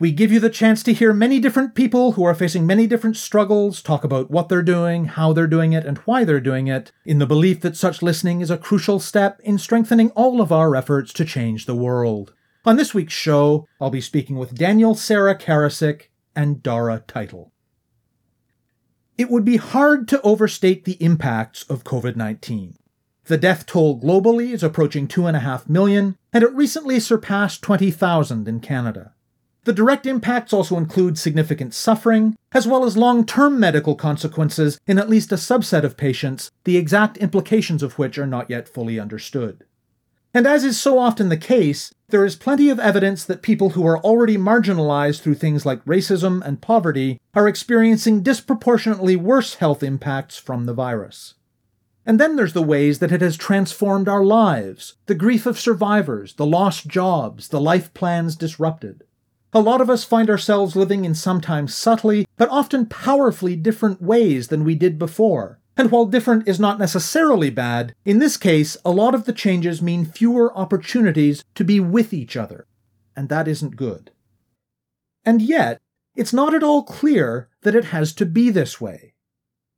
We give you the chance to hear many different people who are facing many different struggles talk about what they're doing, how they're doing it, and why they're doing it, in the belief that such listening is a crucial step in strengthening all of our efforts to change the world. On this week's show, I'll be speaking with Daniel Sarah Karasik and Dara Title. It would be hard to overstate the impacts of COVID 19. The death toll globally is approaching 2.5 million, and it recently surpassed 20,000 in Canada. The direct impacts also include significant suffering, as well as long term medical consequences in at least a subset of patients, the exact implications of which are not yet fully understood. And as is so often the case, there is plenty of evidence that people who are already marginalized through things like racism and poverty are experiencing disproportionately worse health impacts from the virus. And then there's the ways that it has transformed our lives the grief of survivors, the lost jobs, the life plans disrupted. A lot of us find ourselves living in sometimes subtly, but often powerfully different ways than we did before. And while different is not necessarily bad, in this case, a lot of the changes mean fewer opportunities to be with each other. And that isn't good. And yet, it's not at all clear that it has to be this way.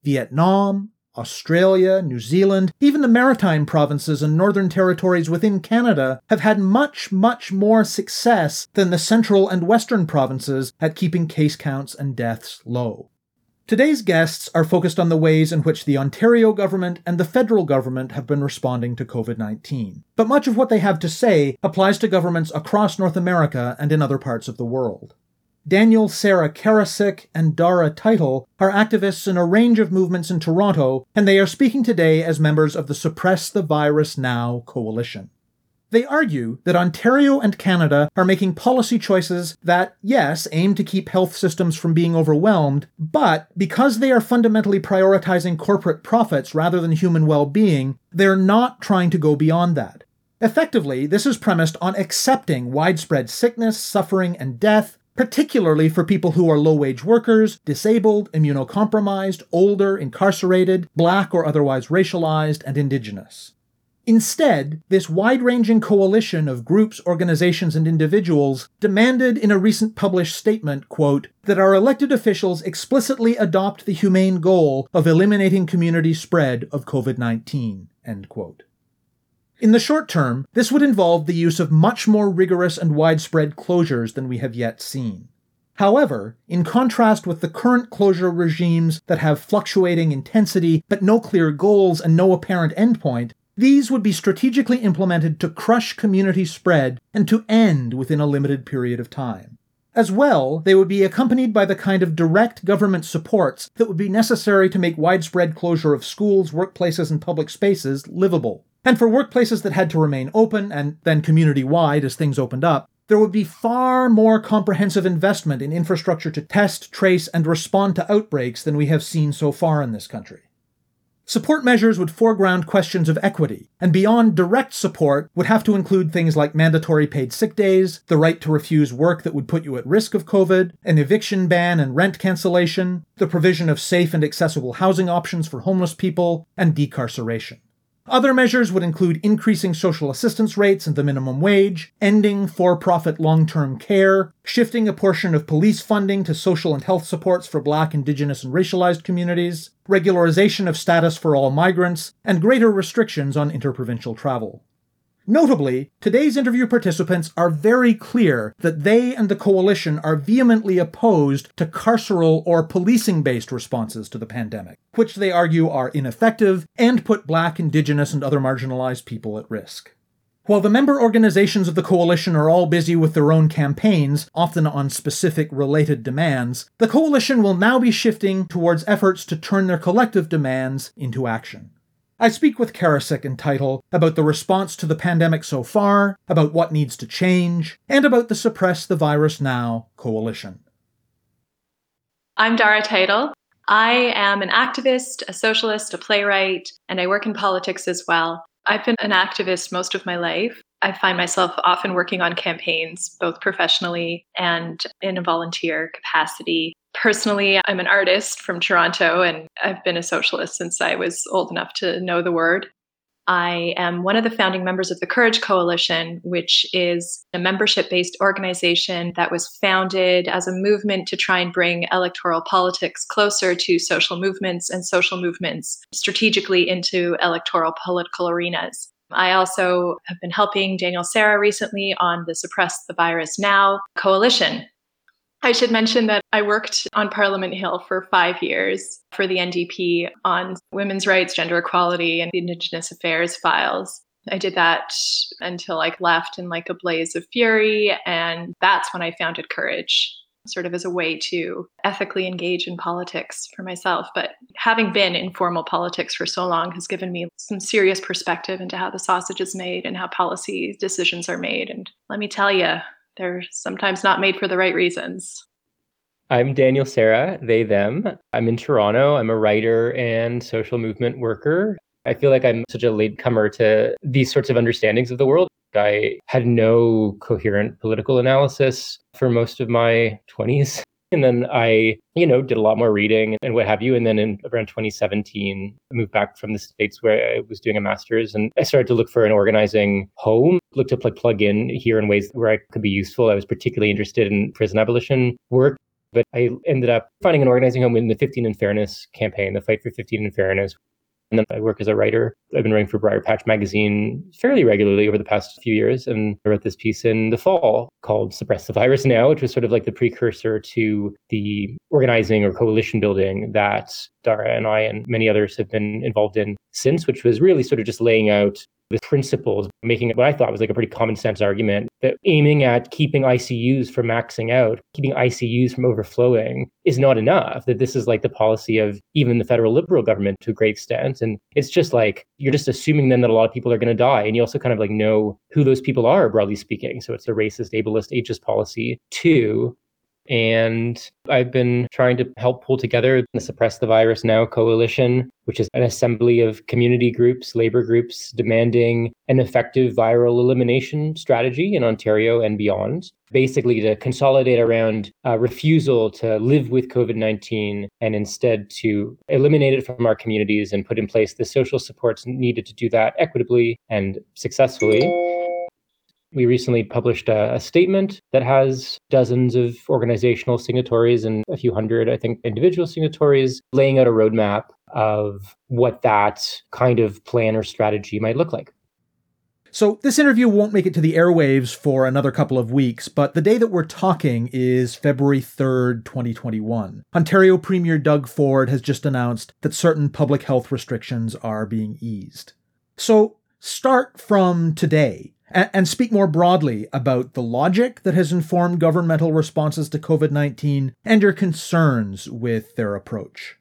Vietnam, Australia, New Zealand, even the maritime provinces and northern territories within Canada have had much, much more success than the central and western provinces at keeping case counts and deaths low. Today's guests are focused on the ways in which the Ontario government and the federal government have been responding to COVID 19. But much of what they have to say applies to governments across North America and in other parts of the world. Daniel Sarah Karasik and Dara Title are activists in a range of movements in Toronto, and they are speaking today as members of the Suppress the Virus Now coalition. They argue that Ontario and Canada are making policy choices that, yes, aim to keep health systems from being overwhelmed, but because they are fundamentally prioritizing corporate profits rather than human well being, they're not trying to go beyond that. Effectively, this is premised on accepting widespread sickness, suffering, and death, particularly for people who are low wage workers, disabled, immunocompromised, older, incarcerated, black or otherwise racialized, and indigenous. Instead, this wide ranging coalition of groups, organizations, and individuals demanded in a recent published statement, quote, that our elected officials explicitly adopt the humane goal of eliminating community spread of COVID 19, end quote. In the short term, this would involve the use of much more rigorous and widespread closures than we have yet seen. However, in contrast with the current closure regimes that have fluctuating intensity but no clear goals and no apparent endpoint, these would be strategically implemented to crush community spread and to end within a limited period of time. As well, they would be accompanied by the kind of direct government supports that would be necessary to make widespread closure of schools, workplaces, and public spaces livable. And for workplaces that had to remain open and then community wide as things opened up, there would be far more comprehensive investment in infrastructure to test, trace, and respond to outbreaks than we have seen so far in this country. Support measures would foreground questions of equity, and beyond direct support would have to include things like mandatory paid sick days, the right to refuse work that would put you at risk of COVID, an eviction ban and rent cancellation, the provision of safe and accessible housing options for homeless people, and decarceration. Other measures would include increasing social assistance rates and the minimum wage, ending for profit long term care, shifting a portion of police funding to social and health supports for black, indigenous, and racialized communities, regularization of status for all migrants, and greater restrictions on interprovincial travel. Notably, today's interview participants are very clear that they and the coalition are vehemently opposed to carceral or policing based responses to the pandemic, which they argue are ineffective and put black, indigenous, and other marginalized people at risk. While the member organizations of the coalition are all busy with their own campaigns, often on specific related demands, the coalition will now be shifting towards efforts to turn their collective demands into action. I speak with Karasik and Title about the response to the pandemic so far, about what needs to change, and about the Suppress the Virus Now coalition. I'm Dara Title. I am an activist, a socialist, a playwright, and I work in politics as well. I've been an activist most of my life. I find myself often working on campaigns, both professionally and in a volunteer capacity. Personally, I'm an artist from Toronto and I've been a socialist since I was old enough to know the word. I am one of the founding members of the Courage Coalition, which is a membership based organization that was founded as a movement to try and bring electoral politics closer to social movements and social movements strategically into electoral political arenas. I also have been helping Daniel Sarah recently on the Suppress the Virus Now coalition, I should mention that I worked on Parliament Hill for five years for the NDP on women's rights, gender equality, and Indigenous affairs files. I did that until I left in like a blaze of fury. And that's when I founded Courage, sort of as a way to ethically engage in politics for myself. But having been in formal politics for so long has given me some serious perspective into how the sausage is made and how policy decisions are made. And let me tell you, they're sometimes not made for the right reasons. I'm Daniel Sarah, they, them. I'm in Toronto. I'm a writer and social movement worker. I feel like I'm such a latecomer to these sorts of understandings of the world. I had no coherent political analysis for most of my 20s. And then I, you know, did a lot more reading and what have you. And then in around 2017, I moved back from the States where I was doing a master's and I started to look for an organizing home, looked to like plug in here in ways where I could be useful. I was particularly interested in prison abolition work. But I ended up finding an organizing home in the 15 in Fairness campaign, the Fight for 15 and Fairness, and then I work as a writer. I've been writing for Briarpatch Magazine fairly regularly over the past few years. And I wrote this piece in the fall called Suppress the Virus Now, which was sort of like the precursor to the organizing or coalition building that Dara and I and many others have been involved in since, which was really sort of just laying out the principles, making it what I thought was like a pretty common sense argument that aiming at keeping ICUs from maxing out, keeping ICUs from overflowing is not enough. That this is like the policy of even the federal liberal government to a great extent. And it's just like you're just assuming then that a lot of people are going to die. And you also kind of like know who those people are, broadly speaking. So it's a racist, ableist, ageist policy. Two, and I've been trying to help pull together the Suppress the Virus Now coalition, which is an assembly of community groups, labor groups demanding an effective viral elimination strategy in Ontario and beyond. Basically, to consolidate around a refusal to live with COVID 19 and instead to eliminate it from our communities and put in place the social supports needed to do that equitably and successfully. We recently published a, a, statement that has dozens of organizational signatories and a few hundred, I think, individual signatories, laying out a roadmap of what that kind of plan or strategy might look like. So, this interview won't make it to the airwaves for another couple of weeks, but the day that we're talking is February 3rd, 2021. Ontario Premier Doug Ford has just announced that certain public health restrictions are being eased. So, start from today and, and speak more broadly about the logic that has informed governmental responses to COVID 19 and your concerns with their approach.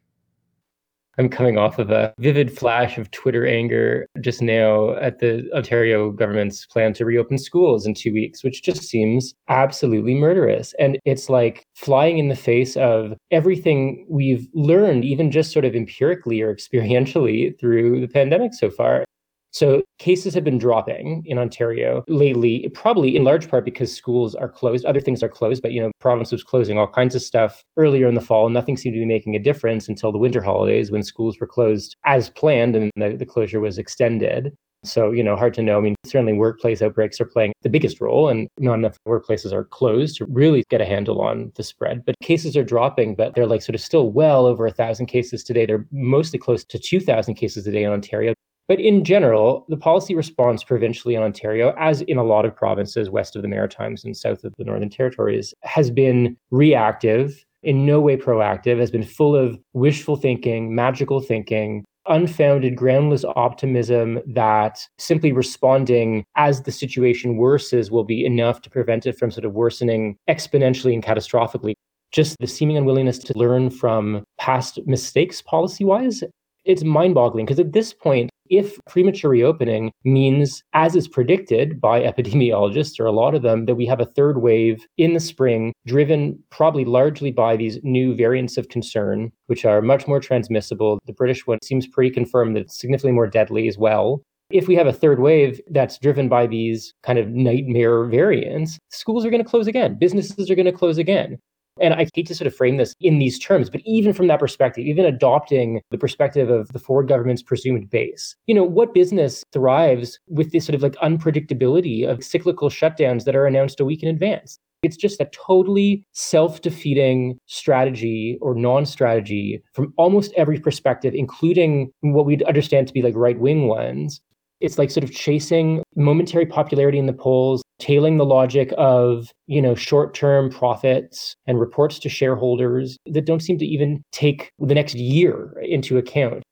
I'm coming off of a vivid flash of Twitter anger just now at the Ontario government's plan to reopen schools in two weeks, which just seems absolutely murderous. And it's like flying in the face of everything we've learned, even just sort of empirically or experientially through the pandemic so far. So cases have been dropping in Ontario lately, probably in large part because schools are closed. Other things are closed, but you know, province was closing all kinds of stuff earlier in the fall. Nothing seemed to be making a difference until the winter holidays when schools were closed as planned and the, the closure was extended. So, you know, hard to know. I mean, certainly workplace outbreaks are playing the biggest role, and not enough workplaces are closed to really get a handle on the spread. But cases are dropping, but they're like sort of still well over a thousand cases today. They're mostly close to 2,000 cases a day in Ontario. But in general, the policy response provincially in Ontario, as in a lot of provinces west of the Maritimes and south of the Northern Territories, has been reactive, in no way proactive, has been full of wishful thinking, magical thinking, unfounded, groundless optimism that simply responding as the situation worsens will be enough to prevent it from sort of worsening exponentially and catastrophically. Just the seeming unwillingness to learn from past mistakes policy wise. It's mind boggling because at this point, if premature reopening means, as is predicted by epidemiologists or a lot of them, that we have a third wave in the spring, driven probably largely by these new variants of concern, which are much more transmissible. The British one seems pretty confirmed that it's significantly more deadly as well. If we have a third wave that's driven by these kind of nightmare variants, schools are going to close again, businesses are going to close again. And I hate to sort of frame this in these terms, but even from that perspective, even adopting the perspective of the Ford government's presumed base, you know, what business thrives with this sort of like unpredictability of cyclical shutdowns that are announced a week in advance? It's just a totally self defeating strategy or non strategy from almost every perspective, including what we'd understand to be like right wing ones. It's like sort of chasing momentary popularity in the polls, tailing the logic of, you know, short-term profits and reports to shareholders that don't seem to even take the next year into account.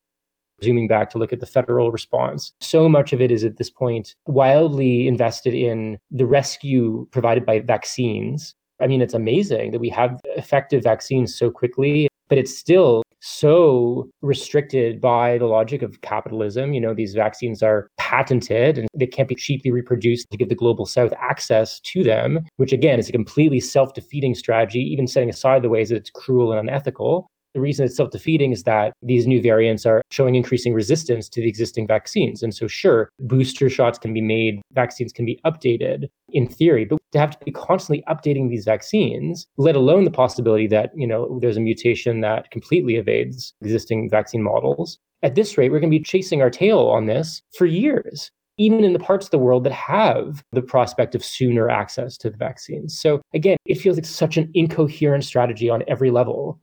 Zooming back to look at the federal response, so much of it is at this point wildly invested in the rescue provided by vaccines. I mean, it's amazing that we have effective vaccines so quickly, but it's still so restricted by the logic of capitalism. You know, these vaccines are patented and they can't be cheaply reproduced to give the global south access to them, which again is a completely self defeating strategy, even setting aside the ways that it's cruel and unethical. The reason it's self defeating is that these new variants are showing increasing resistance to the existing vaccines. And so, sure, booster shots can be made, vaccines can be updated in theory, but to have to be constantly updating these vaccines, let alone the possibility that, you know, there's a mutation that completely evades existing vaccine models. At this rate, we're going to be chasing our tail on this for years even in the parts of the world that have the prospect of sooner access to the vaccines. So again, it feels like such an incoherent strategy on every level.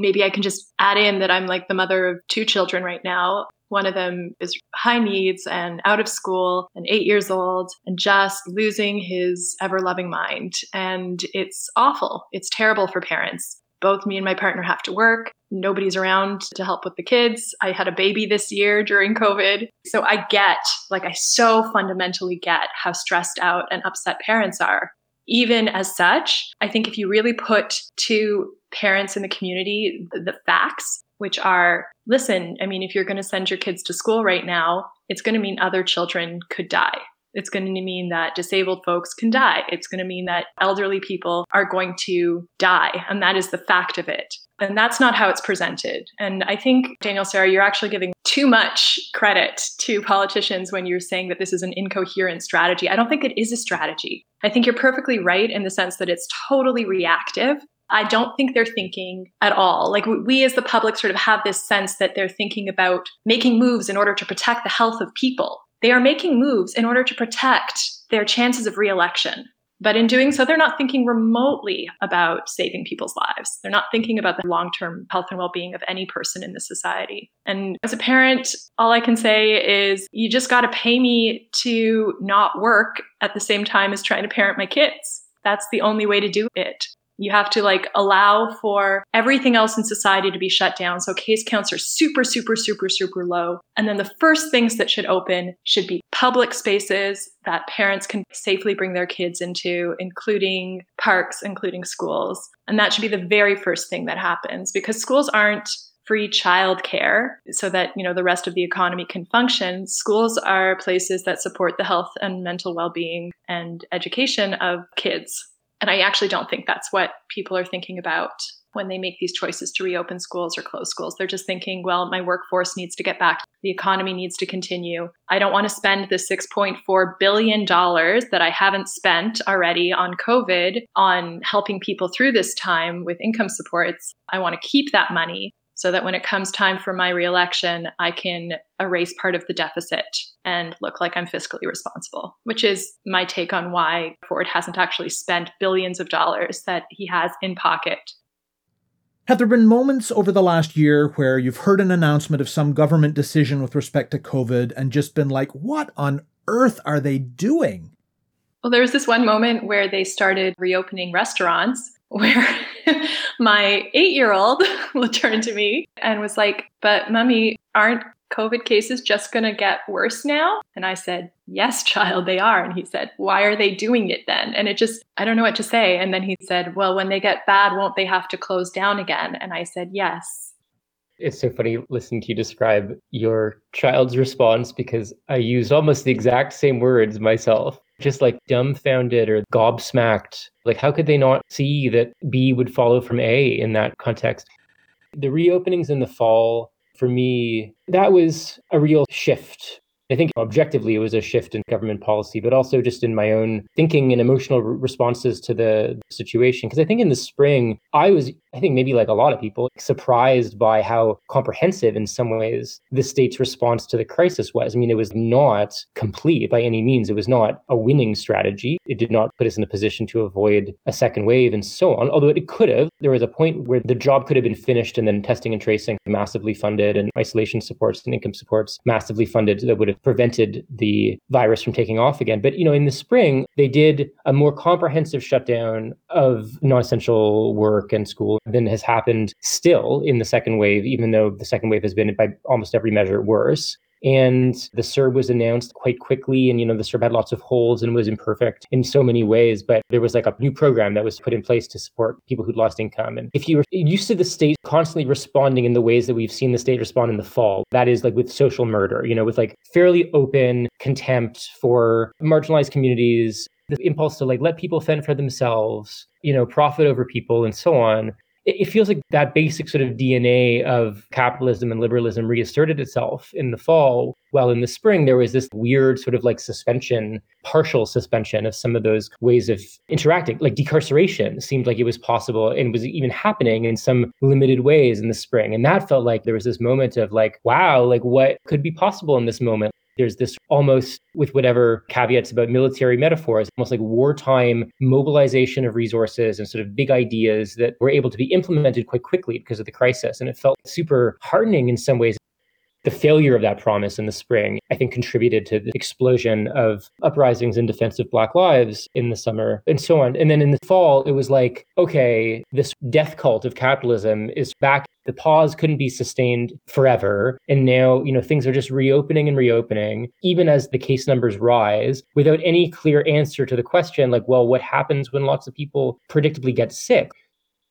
Maybe I can just add in that I'm like the mother of two children right now. One of them is high needs and out of school and eight years old and just losing his ever loving mind. And it's awful. It's terrible for parents. Both me and my partner have to work. Nobody's around to help with the kids. I had a baby this year during COVID. So I get, like, I so fundamentally get how stressed out and upset parents are even as such, I think if you really put to parents in the community the facts, which are listen, I mean, if you're going to send your kids to school right now, it's going to mean other children could die. It's going to mean that disabled folks can die. It's going to mean that elderly people are going to die. And that is the fact of it. And that's not how it's presented. And I think, Daniel, Sarah, you're actually giving too much credit to politicians when you're saying that this is an incoherent strategy. I don't think it is a strategy. I think you're perfectly right in the sense that it's totally reactive. I don't think they're thinking at all. Like we as the public sort of have this sense that they're thinking about making moves in order to protect the health of people. They are making moves in order to protect their chances of reelection. But in doing so, they're not thinking remotely about saving people's lives. They're not thinking about the long term health and well being of any person in the society. And as a parent, all I can say is you just got to pay me to not work at the same time as trying to parent my kids. That's the only way to do it. You have to like allow for everything else in society to be shut down. So case counts are super, super, super, super low. And then the first things that should open should be public spaces that parents can safely bring their kids into, including parks, including schools. And that should be the very first thing that happens because schools aren't free childcare so that you know the rest of the economy can function schools are places that support the health and mental well-being and education of kids and I actually don't think that's what people are thinking about when they make these choices to reopen schools or close schools. They're just thinking, well, my workforce needs to get back. The economy needs to continue. I don't want to spend the $6.4 billion that I haven't spent already on COVID on helping people through this time with income supports. I want to keep that money so that when it comes time for my reelection, I can erase part of the deficit and look like I'm fiscally responsible, which is my take on why Ford hasn't actually spent billions of dollars that he has in pocket. Have there been moments over the last year where you've heard an announcement of some government decision with respect to COVID and just been like, what on earth are they doing? Well, there was this one moment where they started reopening restaurants where my eight year old turned to me and was like, But mummy, aren't COVID cases just going to get worse now? And I said, Yes, child, they are. And he said, Why are they doing it then? And it just, I don't know what to say. And then he said, Well, when they get bad, won't they have to close down again? And I said, Yes. It's so funny listening to you describe your child's response because I used almost the exact same words myself. Just like dumbfounded or gobsmacked. Like, how could they not see that B would follow from A in that context? The reopenings in the fall, for me, that was a real shift I think objectively it was a shift in government policy, but also just in my own thinking and emotional responses to the situation. Because I think in the spring, I was, I think maybe like a lot of people, surprised by how comprehensive in some ways the state's response to the crisis was. I mean, it was not complete by any means. It was not a winning strategy. It did not put us in a position to avoid a second wave and so on, although it could have. There was a point where the job could have been finished and then testing and tracing massively funded and isolation supports and income supports massively funded that would have prevented the virus from taking off again. But, you know, in the spring, they did a more comprehensive shutdown of non essential work and school than has happened still in the second wave, even though the second wave has been, by almost every measure, worse. And the CERB was announced quite quickly. And, you know, the CERB had lots of holes and was imperfect in so many ways. But there was like a new program that was put in place to support people who'd lost income. And if you were used to the state constantly responding in the ways that we've seen the state respond in the fall, that is like with social murder, you know, with like fairly open contempt for marginalized communities, the impulse to like let people fend for themselves, you know, profit over people and so on it feels like that basic sort of DNA of capitalism and liberalism reasserted itself in the fall. While in the spring, there was this weird sort of like suspension, partial suspension of some of those ways of interacting. Like decarceration seemed like it was possible and was even happening in some limited ways in the spring. And that felt like there was this moment of like, wow, like what could be possible in this moment? There's this almost with whatever caveats about military metaphors, almost like wartime mobilization of resources and sort of big ideas that were able to be implemented quite quickly because of the crisis. And it felt super heartening in some ways the failure of that promise in the spring, I think, contributed to the explosion of uprisings in defense of Black lives in the summer and so on. And then in the fall, it was like, okay, this death cult of capitalism is back. The pause couldn't be sustained forever. And now, you know, things are just reopening and reopening, even as the case numbers rise, without any clear answer to the question, like, well, what happens when lots of people predictably get sick?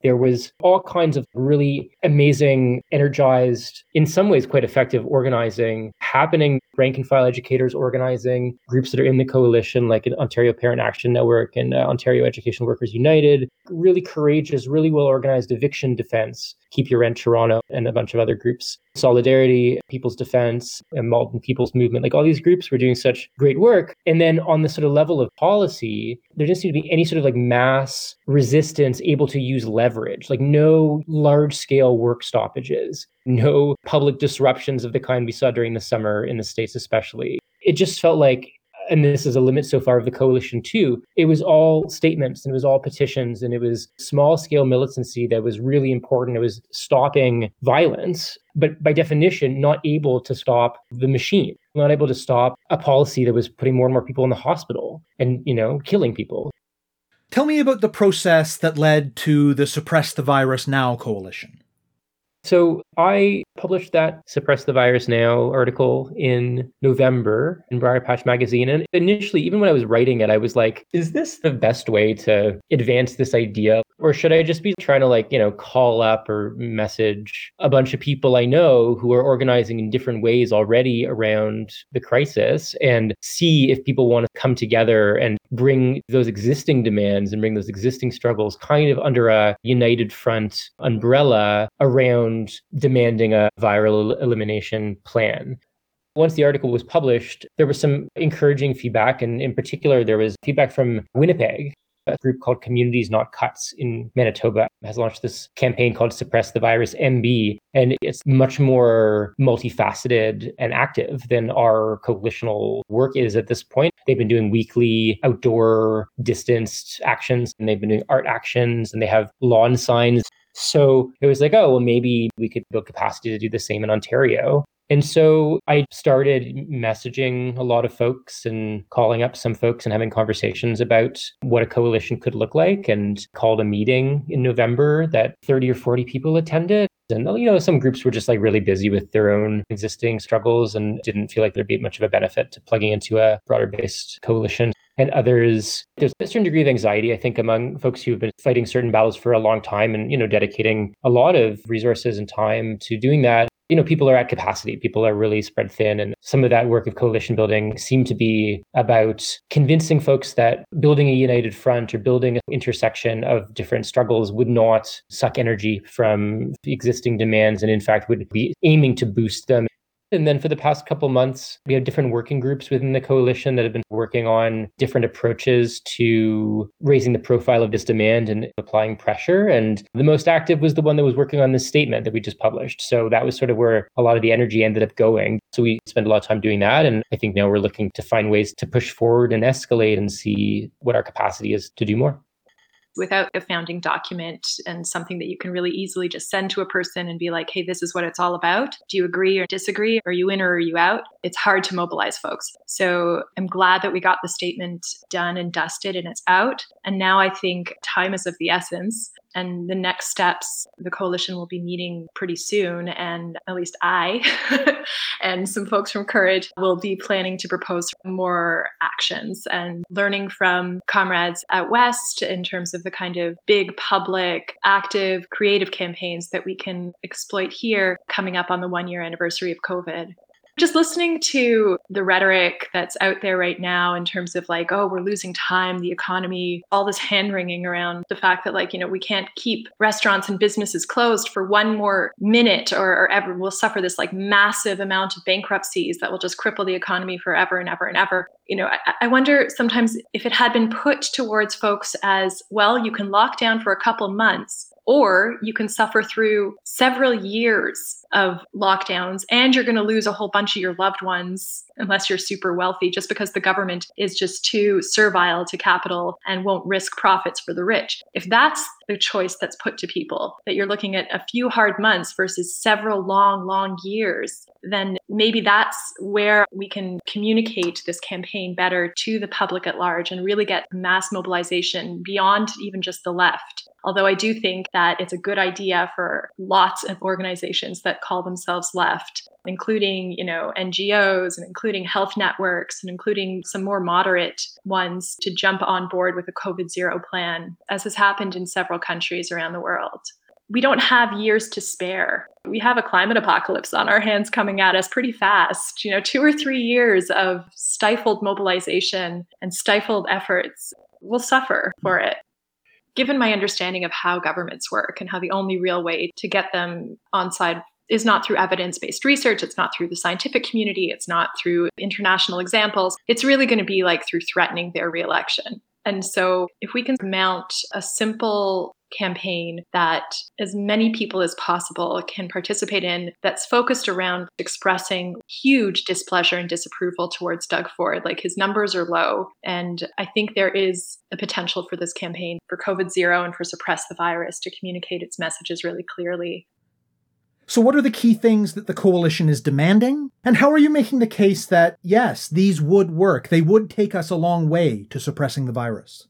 There was all kinds of really amazing, energized, in some ways quite effective organizing happening. Rank and file educators organizing, groups that are in the coalition, like Ontario Parent Action Network and uh, Ontario Education Workers United. Really courageous, really well organized eviction defense. Keep Your Rent Toronto and a bunch of other groups. Solidarity, People's Defense, and Malton People's Movement. Like all these groups were doing such great work. And then on the sort of level of policy, there didn't seem to be any sort of like mass resistance able to use leverage, like no large scale work stoppages, no public disruptions of the kind we saw during the summer in the States, especially. It just felt like and this is a limit so far of the coalition too, it was all statements and it was all petitions and it was small scale militancy that was really important. It was stopping violence, but by definition, not able to stop the machine, not able to stop a policy that was putting more and more people in the hospital and, you know, killing people. Tell me about the process that led to the Suppress the Virus Now coalition. So I published that Suppress the Virus Now article in November in Briarpatch Magazine. And initially, even when I was writing it, I was like, is this the best way to advance this idea? Or should I just be trying to, like, you know, call up or message a bunch of people I know who are organizing in different ways already around the crisis and see if people want to come together and bring those existing demands and bring those existing struggles kind of under a united front umbrella around demanding a viral elimination plan. Once the article was published, there was some encouraging feedback. And in particular, there was feedback from Winnipeg, a group called Communities Not Cuts in Manitoba has launched this campaign called Suppress the Virus MB. And it's much more multifaceted and active than our coalitional work is at this point. They've been doing weekly outdoor distanced actions and they've been doing art actions and they have lawn signs so it was like, oh, well, maybe we could build capacity to do the same in Ontario. And so I started messaging a lot of folks and calling up some folks and having conversations about what a coalition could look like and called a meeting in November that 30 or 40 people attended. And, you know, some groups were just like really busy with their own existing struggles and didn't feel like there'd be much of a benefit to plugging into a broader based coalition. And others there's a certain degree of anxiety i think among folks who've been fighting certain battles for a long time and you know dedicating a lot of resources and time to doing that. You know people are at capacity. People are really spread thin and some of that work of coalition building seemed to be about convincing folks that building a united front or building an intersection of different struggles would not suck energy from existing demands and in fact would be aiming to boost them and then for the past couple months, we have different working groups within the coalition that have been working on different approaches to raising the profile of this demand and applying pressure. And the most active was the one that was working on this statement that we just published. So that was sort of where a lot of the energy ended up going. So we spent a lot of time doing that. And I think now we're looking to find ways to push forward and escalate and see what our capacity is to do more without a founding document and something that you can really easily just send to a person and be like, hey, this is what it's all about. Do you agree or disagree? Are you in or are you out? It's hard to mobilize folks. So I'm glad that we got the statement done and dusted and it's out. And now I think time is of the essence. And the next steps, the coalition will be meeting pretty soon. And at least I and some folks from Courage will be planning to propose more actions and learning from comrades at West in terms of the kind of big public, active, creative campaigns that we can exploit here coming up on the one year anniversary of COVID just listening to the rhetoric that's out there right now in terms of like, oh, we're losing time, the economy, all this hand wringing around the fact that, like, you know, we can't keep restaurants and businesses closed for one more minute or, or ever. We'll suffer this like massive amount of bankruptcies that will just cripple the economy forever and ever and ever. You know, I, I wonder sometimes if it had been put towards folks as, well, you can lock down for a couple months or you can suffer through several years of lockdowns and you're going to lose a whole bunch of your loved ones unless you're super wealthy just because the government is just too servile to capital and won't risk profits for the rich. If that's the choice that's put to people, that you're looking at a few hard months versus several long, long years, then maybe that's where we can communicate this campaign better to the public at large and really get mass mobilization beyond even just the left. Although I do think that it's a good idea for lots of organizations that call themselves left, including, you know, NGOs and including health networks and including some more moderate ones to jump on board with a COVID zero plan, as has happened in several countries around the world. We don't have years to spare. We have a climate apocalypse on our hands coming at us pretty fast. You know, two or three years of stifled mobilization and stifled efforts will suffer for it given my understanding of how governments work and how the only real way to get them on side is not through evidence based research. It's not through the scientific community. It's not through international examples. It's really going to be like through threatening their reelection. And so, if we can mount a simple campaign that as many people as possible can participate in that's focused around expressing huge displeasure and disapproval towards Doug Ford. Like his numbers are low. And I think there is a potential for this campaign for COVID zero and for suppress the virus to communicate its messages really clearly. So, what are the key things that the coalition is demanding? And how are you making the case that, yes, these would work? They would take us a long way to suppressing the virus?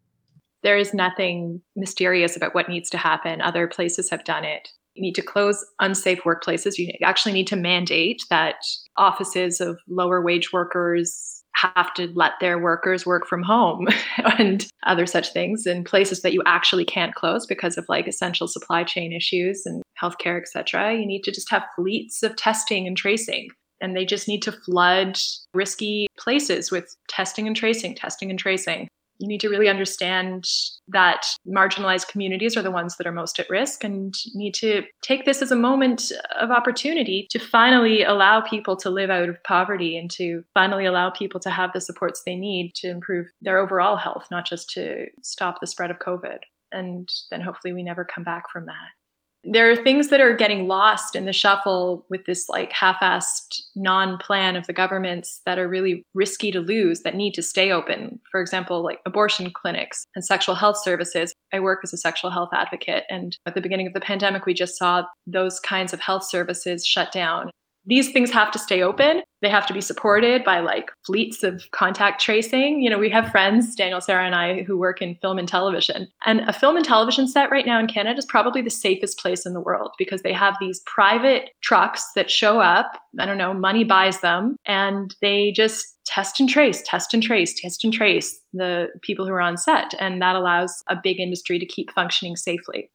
There is nothing mysterious about what needs to happen. Other places have done it. You need to close unsafe workplaces. You actually need to mandate that offices of lower wage workers have to let their workers work from home and other such things in places that you actually can't close because of like essential supply chain issues and healthcare, etc. You need to just have fleets of testing and tracing. And they just need to flood risky places with testing and tracing, testing and tracing you need to really understand that marginalized communities are the ones that are most at risk and need to take this as a moment of opportunity to finally allow people to live out of poverty and to finally allow people to have the supports they need to improve their overall health, not just to stop the spread of COVID. And then hopefully we never come back from that there are things that are getting lost in the shuffle with this like half-assed non-plan of the governments that are really risky to lose that need to stay open. For example like abortion clinics and sexual health services. I work as a sexual health advocate and at the beginning of the pandemic we just saw those kinds of health services shut down these things have to stay open. They have to be supported by like fleets of contact tracing. You know, we have friends, Daniel, Sarah, and I, who work in film and television. And a film and television set right now in Canada is probably the safest place in the world because they have these private trucks that show up. I don't know, money buys them, and they just test and trace, test and trace, test and trace the people who are on set. And that allows a big industry to keep functioning safely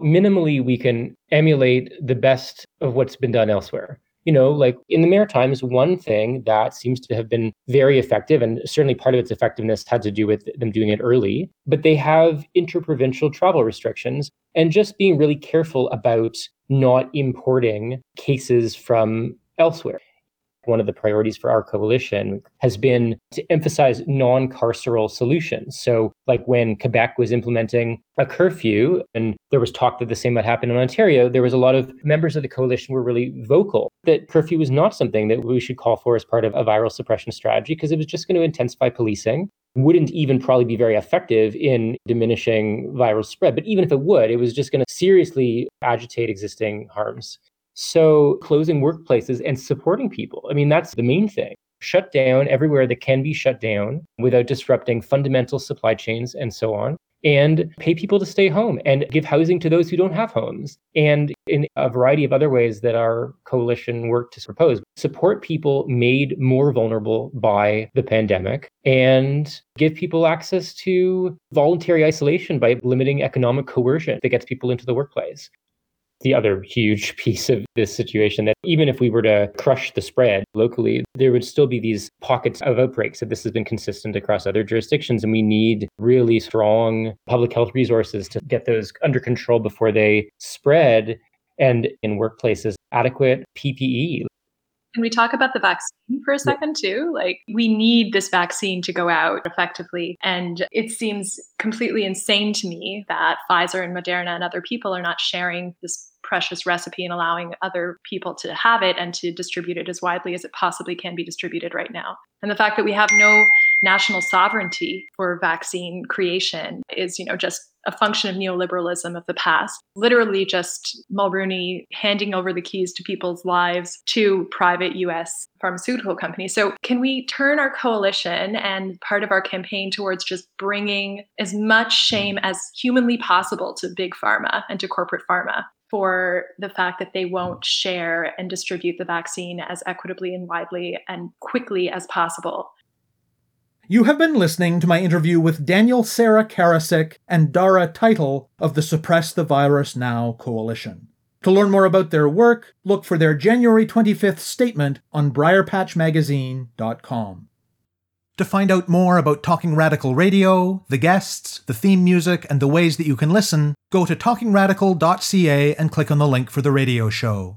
minimally we can emulate the best of what's been done elsewhere. You know, like in the Maritimes, one thing that seems to have been very effective, and certainly part of its effectiveness had to do with them doing it early, but they have interprovincial travel restrictions and just being really careful about not importing cases from elsewhere one of the priorities for our coalition has been to emphasize non carceral solutions. So, like when Quebec was implementing a curfew, and there was talk that the same might happen in Ontario, there was a lot of members of the coalition were really vocal that curfew was not something that we should call for as part of a viral suppression strategy because it was just going to intensify policing wouldn't even probably be very effective in diminishing viral spread. But even if it would, it was just going to seriously agitate existing harms. So closing workplaces and supporting people. I mean, that's the main thing. Shut down everywhere that can be shut down without disrupting fundamental supply chains and so on. And pay people to stay home and give housing to those who don't have homes. And in a variety of other ways that our coalition worked to propose, support people made more vulnerable by the pandemic and give people access to voluntary isolation by limiting economic coercion that gets people into the workplace the other huge piece of this situation that even if we were to crush the spread locally, there would still be these pockets of outbreaks. That this has been consistent across other jurisdictions, and we need really strong public health resources to get those under control before they spread. And in workplaces, adequate PPE. Can we talk about the vaccine for a second too? Like, we need this vaccine to go out effectively. And it seems completely insane to me that Pfizer and Moderna and other people are not sharing this precious recipe and allowing other people to have it and to distribute it as widely as it possibly can be distributed right now. And the fact that we have no national sovereignty for vaccine creation is, you know, just a function of neoliberalism of the past. Literally just Mulroney handing over the keys to people's lives to private US pharmaceutical companies. So can we turn our coalition and part of our campaign towards just bringing as much shame as humanly possible to big pharma and to corporate pharma? for the fact that they won't share and distribute the vaccine as equitably and widely and quickly as possible. You have been listening to my interview with Daniel Sarah Karasik and Dara Title of the Suppress the Virus Now Coalition. To learn more about their work, look for their January 25th statement on briarpatchmagazine.com. To find out more about Talking Radical Radio, the guests, the theme music, and the ways that you can listen, go to talkingradical.ca and click on the link for the radio show.